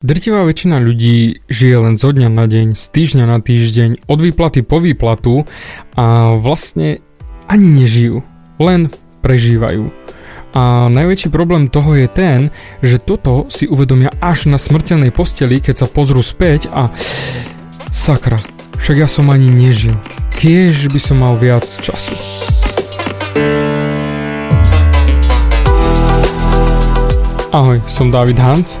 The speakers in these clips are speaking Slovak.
Drtivá väčšina ľudí žije len zo dňa na deň, z týždňa na týždeň, od výplaty po výplatu a vlastne ani nežijú, len prežívajú. A najväčší problém toho je ten, že toto si uvedomia až na smrteľnej posteli, keď sa pozrú späť a sakra, však ja som ani nežil. Kiež by som mal viac času. Ahoj, som David Hans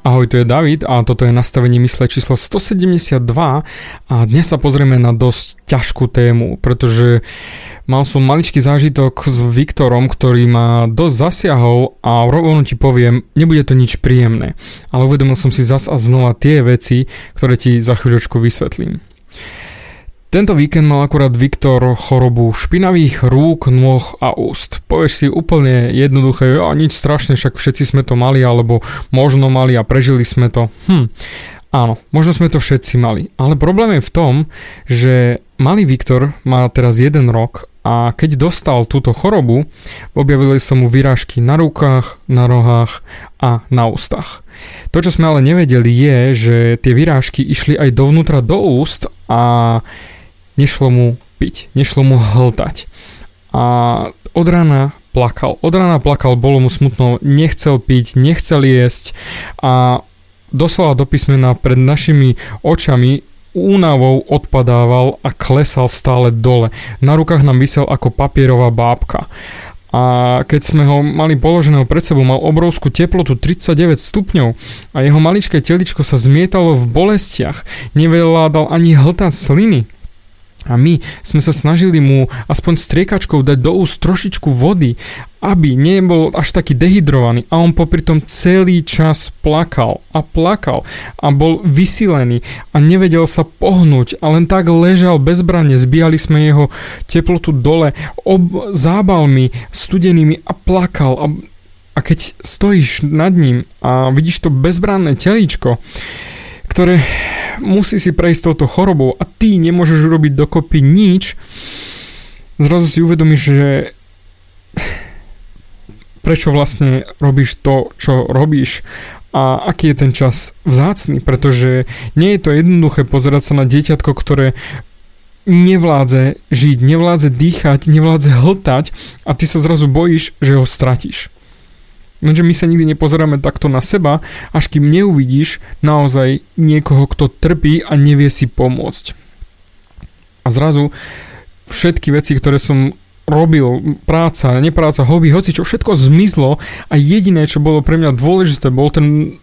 Ahoj, tu je David a toto je nastavenie mysle číslo 172 a dnes sa pozrieme na dosť ťažkú tému, pretože mal som maličký zážitok s Viktorom, ktorý ma dosť zasiahol a rovno ti poviem, nebude to nič príjemné, ale uvedomil som si zas a znova tie veci, ktoré ti za chvíľočku vysvetlím. Tento víkend mal akurát Viktor chorobu špinavých rúk, nôh a úst. Povieš si úplne jednoduché, a nič strašné, však všetci sme to mali, alebo možno mali a prežili sme to. Hm, áno, možno sme to všetci mali. Ale problém je v tom, že malý Viktor má teraz jeden rok a keď dostal túto chorobu, objavili sa mu vyrážky na rukách, na rohách a na ústach. To, čo sme ale nevedeli, je, že tie vyrážky išli aj dovnútra do úst a nešlo mu piť, nešlo mu hltať. A od rána plakal. Od rána plakal, bolo mu smutno, nechcel piť, nechcel jesť a doslova do písmena pred našimi očami únavou odpadával a klesal stále dole. Na rukách nám vysel ako papierová bábka. A keď sme ho mali položeného pred sebou, mal obrovskú teplotu 39 stupňov a jeho maličké teličko sa zmietalo v bolestiach. Nevládal ani hltať sliny. A my sme sa snažili mu aspoň striekačkou dať do úst trošičku vody, aby nebol až taký dehydrovaný. A on popri tom celý čas plakal a plakal a bol vysilený a nevedel sa pohnúť a len tak ležal bezbranne. Zbíjali sme jeho teplotu dole ob zábalmi studenými a plakal. A, a keď stojíš nad ním a vidíš to bezbranné telíčko, ktoré musí si prejsť touto chorobou a ty nemôžeš robiť dokopy nič, zrazu si uvedomíš, že prečo vlastne robíš to, čo robíš a aký je ten čas vzácný, pretože nie je to jednoduché pozerať sa na dieťatko, ktoré nevládze žiť, nevládze dýchať, nevládze hltať a ty sa zrazu bojíš, že ho stratíš. Lenže my sa nikdy nepozeráme takto na seba, až kým neuvidíš naozaj niekoho, kto trpí a nevie si pomôcť. A zrazu všetky veci, ktoré som robil, práca, nepráca, hobby, hoci čo, všetko zmizlo a jediné, čo bolo pre mňa dôležité, bol ten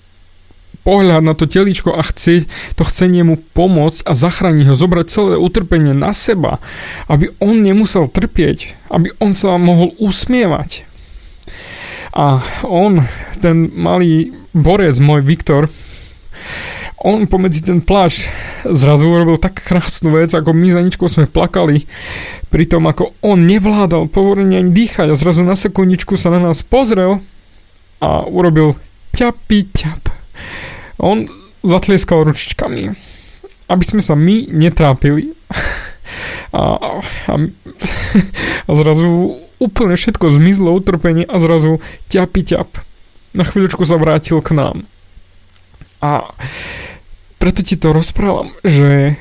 pohľad na to teličko a chce, to chcenie mu pomôcť a zachrániť ho, zobrať celé utrpenie na seba, aby on nemusel trpieť, aby on sa mohol usmievať. A on, ten malý borec, môj Viktor, on pomedzi ten pláž zrazu urobil tak krásnu vec, ako my za ničkou sme plakali, pri tom ako on nevládal povorene ani dýchať a zrazu na sekundičku sa na nás pozrel a urobil ťapi ťap. On zatlieskal ručičkami, aby sme sa my netrápili. A, a, a zrazu úplne všetko zmizlo, utrpenie a zrazu ťapi ťap. Na chvíľočku sa vrátil k nám. A preto ti to rozprávam, že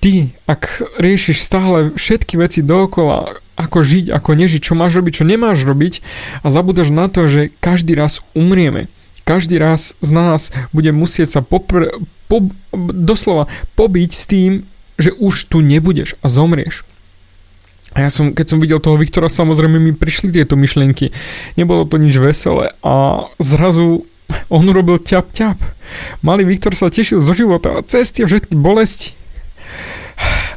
ty, ak riešiš stále všetky veci dookola, ako žiť, ako nežiť, čo máš robiť, čo nemáš robiť a zabúdaš na to, že každý raz umrieme. Každý raz z nás bude musieť sa popr- po, doslova pobiť s tým, že už tu nebudeš a zomrieš. A ja som, keď som videl toho Viktora, samozrejme mi prišli tieto myšlienky. Nebolo to nič veselé a zrazu On urobil ťap ťap. Malý Viktor sa tešil zo života a cesty a všetky bolesti.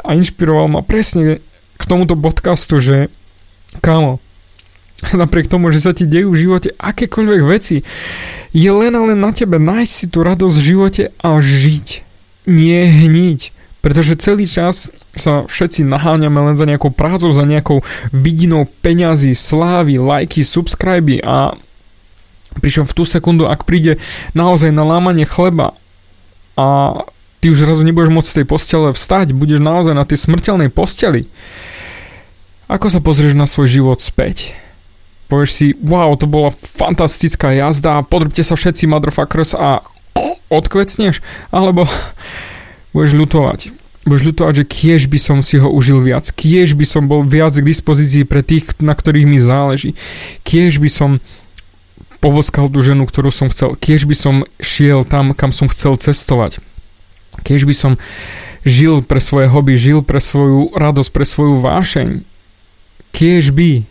A inšpiroval ma presne k tomuto podcastu, že kámo, napriek tomu, že sa ti dejú v živote akékoľvek veci, je len a len na tebe nájsť si tú radosť v živote a žiť. Nie hniť. Pretože celý čas sa všetci naháňame len za nejakou prácou, za nejakou vidinou peňazí, slávy, lajky, subscriby a pričom v tú sekundu, ak príde naozaj na lámanie chleba a ty už zrazu nebudeš môcť z tej postele vstať, budeš naozaj na tej smrteľnej posteli, ako sa pozrieš na svoj život späť? Povieš si, wow, to bola fantastická jazda, podrobte sa všetci motherfuckers a odkvecneš? Alebo budeš ľutovať. Budeš ľutovať, že kiež by som si ho užil viac. Kiež by som bol viac k dispozícii pre tých, na ktorých mi záleží. Kiež by som povoskal tú ženu, ktorú som chcel. Kiež by som šiel tam, kam som chcel cestovať. Kiež by som žil pre svoje hobby, žil pre svoju radosť, pre svoju vášeň kiež by,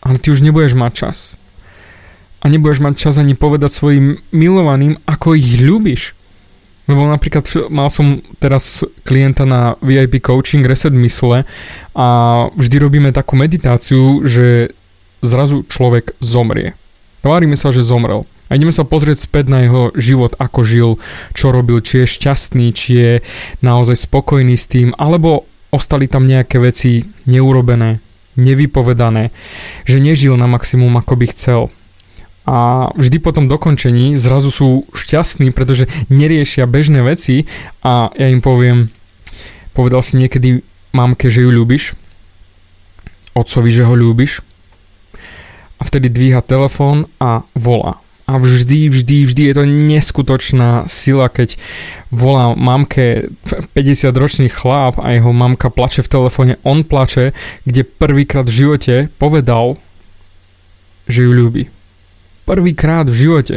ale ty už nebudeš mať čas. A nebudeš mať čas ani povedať svojim milovaným, ako ich ľúbiš. Lebo napríklad mal som teraz klienta na VIP coaching Reset Mysle a vždy robíme takú meditáciu, že zrazu človek zomrie. Tvárime sa, že zomrel. A ideme sa pozrieť späť na jeho život, ako žil, čo robil, či je šťastný, či je naozaj spokojný s tým, alebo ostali tam nejaké veci neurobené, nevypovedané, že nežil na maximum, ako by chcel. A vždy po tom dokončení zrazu sú šťastní, pretože neriešia bežné veci a ja im poviem, povedal si niekedy mamke, že ju ľúbiš, otcovi, že ho ľúbiš a vtedy dvíha telefón a volá a vždy, vždy, vždy je to neskutočná sila, keď volá mamke 50-ročný chlap a jeho mamka plače v telefóne, on plače, kde prvýkrát v živote povedal, že ju ľúbi. Prvýkrát v živote.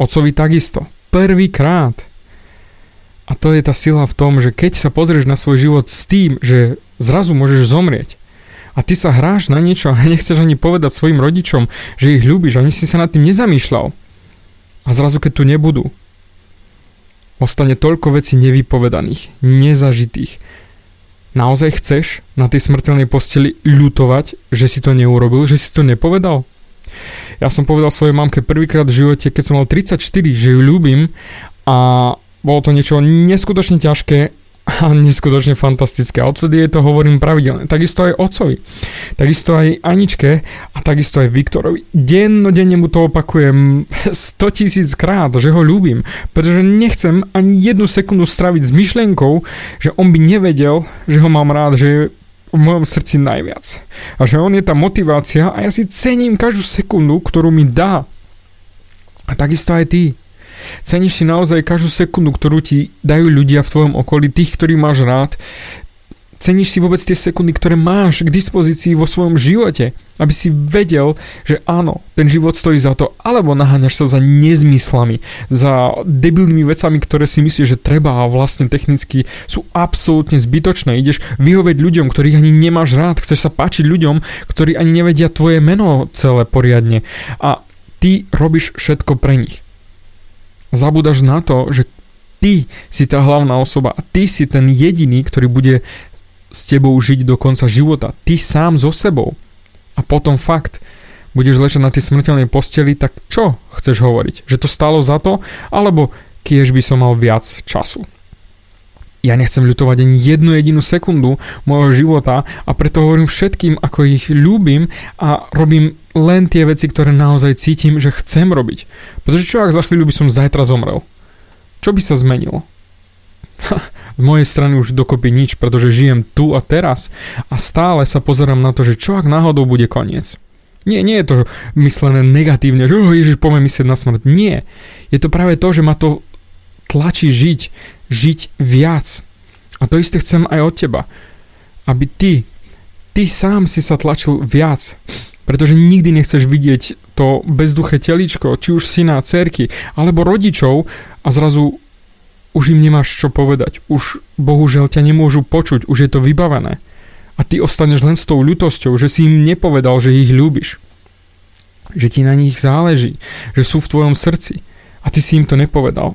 Ocovi takisto. Prvýkrát. A to je tá sila v tom, že keď sa pozrieš na svoj život s tým, že zrazu môžeš zomrieť, a ty sa hráš na niečo a nechceš ani povedať svojim rodičom, že ich ľúbiš, ani si sa nad tým nezamýšľal. A zrazu, keď tu nebudú, ostane toľko vecí nevypovedaných, nezažitých. Naozaj chceš na tej smrteľnej posteli ľutovať, že si to neurobil, že si to nepovedal? Ja som povedal svojej mamke prvýkrát v živote, keď som mal 34, že ju ľúbim a bolo to niečo neskutočne ťažké a neskutočne fantastické. A odtedy je to hovorím pravidelne. Takisto aj Otcovi. Takisto aj Aničke a takisto aj Viktorovi. Dennodenne mu to opakujem 100 tisíc krát, že ho ľúbim. Pretože nechcem ani jednu sekundu straviť s myšlienkou, že on by nevedel, že ho mám rád, že v mojom srdci najviac. A že on je tá motivácia a ja si cením každú sekundu, ktorú mi dá. A takisto aj ty. Ceníš si naozaj každú sekundu, ktorú ti dajú ľudia v tvojom okolí, tých, ktorí máš rád. Ceníš si vôbec tie sekundy, ktoré máš k dispozícii vo svojom živote, aby si vedel, že áno, ten život stojí za to, alebo naháňaš sa za nezmyslami, za debilnými vecami, ktoré si myslíš, že treba a vlastne technicky sú absolútne zbytočné. Ideš vyhovieť ľuďom, ktorých ani nemáš rád, chceš sa páčiť ľuďom, ktorí ani nevedia tvoje meno celé poriadne. A ty robíš všetko pre nich. Zabúdaš na to, že ty si tá hlavná osoba a ty si ten jediný, ktorý bude s tebou žiť do konca života. Ty sám so sebou. A potom fakt, budeš ležať na tej smrteľnej posteli, tak čo chceš hovoriť? Že to stalo za to? Alebo kiež by som mal viac času? Ja nechcem ľutovať ani jednu jedinú sekundu môjho života a preto hovorím všetkým, ako ich ľúbim a robím len tie veci, ktoré naozaj cítim, že chcem robiť. Pretože čo ak za chvíľu by som zajtra zomrel? Čo by sa zmenilo? Z mojej strany už dokopy nič, pretože žijem tu a teraz a stále sa pozerám na to, že čo ak náhodou bude koniec. Nie, nie je to myslené negatívne, že oh, Ježiš, poďme myslieť na smrť. Nie. Je to práve to, že ma to tlačí žiť žiť viac. A to isté chcem aj od teba. Aby ty, ty sám si sa tlačil viac. Pretože nikdy nechceš vidieť to bezduché teličko, či už syna, cerky, alebo rodičov a zrazu už im nemáš čo povedať. Už bohužiaľ ťa nemôžu počuť, už je to vybavené. A ty ostaneš len s tou ľutosťou, že si im nepovedal, že ich ľúbiš. že ti na nich záleží, že sú v tvojom srdci a ty si im to nepovedal.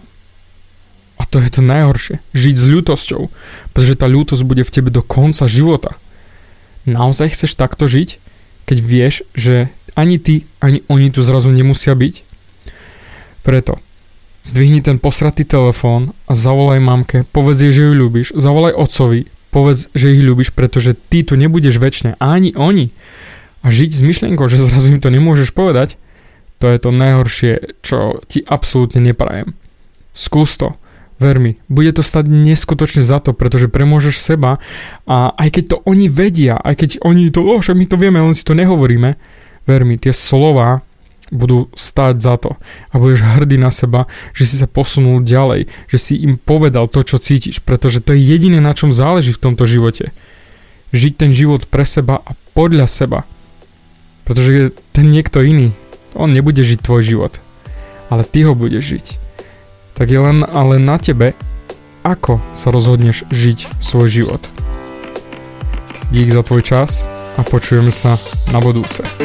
A to je to najhoršie. Žiť s ľútosťou, pretože tá ľútosť bude v tebe do konca života. Naozaj chceš takto žiť, keď vieš, že ani ty, ani oni tu zrazu nemusia byť? Preto zdvihni ten posratý telefón a zavolaj mamke, povedz jej, že ju ľúbiš, zavolaj otcovi, povedz, že ich ľúbiš, pretože ty tu nebudeš väčšine, ani oni. A žiť s myšlienkou, že zrazu im to nemôžeš povedať, to je to najhoršie, čo ti absolútne neprajem. Skús to. Ver mi, bude to stať neskutočne za to, pretože premôžeš seba a aj keď to oni vedia, aj keď oni to, oh, my to vieme, len si to nehovoríme, ver mi, tie slova budú stáť za to a budeš hrdý na seba, že si sa posunul ďalej, že si im povedal to, čo cítiš, pretože to je jediné, na čom záleží v tomto živote. Žiť ten život pre seba a podľa seba. Pretože ten niekto iný, on nebude žiť tvoj život, ale ty ho budeš žiť tak je len ale na tebe, ako sa rozhodneš žiť svoj život. Dík za tvoj čas a počujeme sa na budúce.